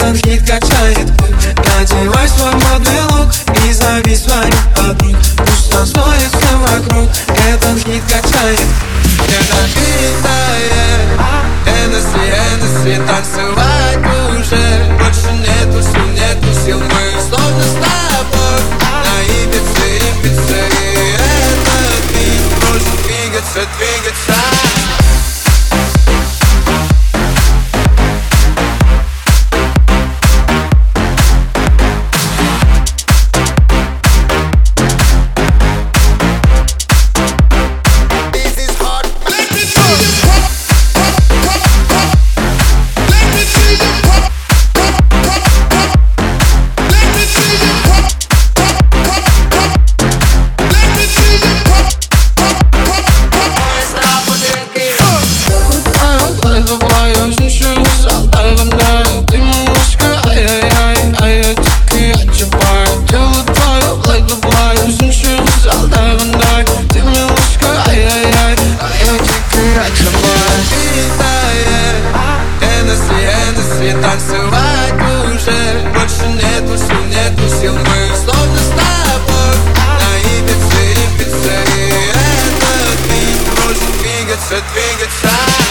Этот хит качает Надевай свой модный лук И зови своих подруг Пусть становится вокруг Этот хит качает Это хит, да, yeah. Энесли, Энесли, танцевай мне танцевать уже. Больше нету сил, нету сил Мы словно с тобой. На Ибице, Ибице И этот мир должен двигаться, двигаться.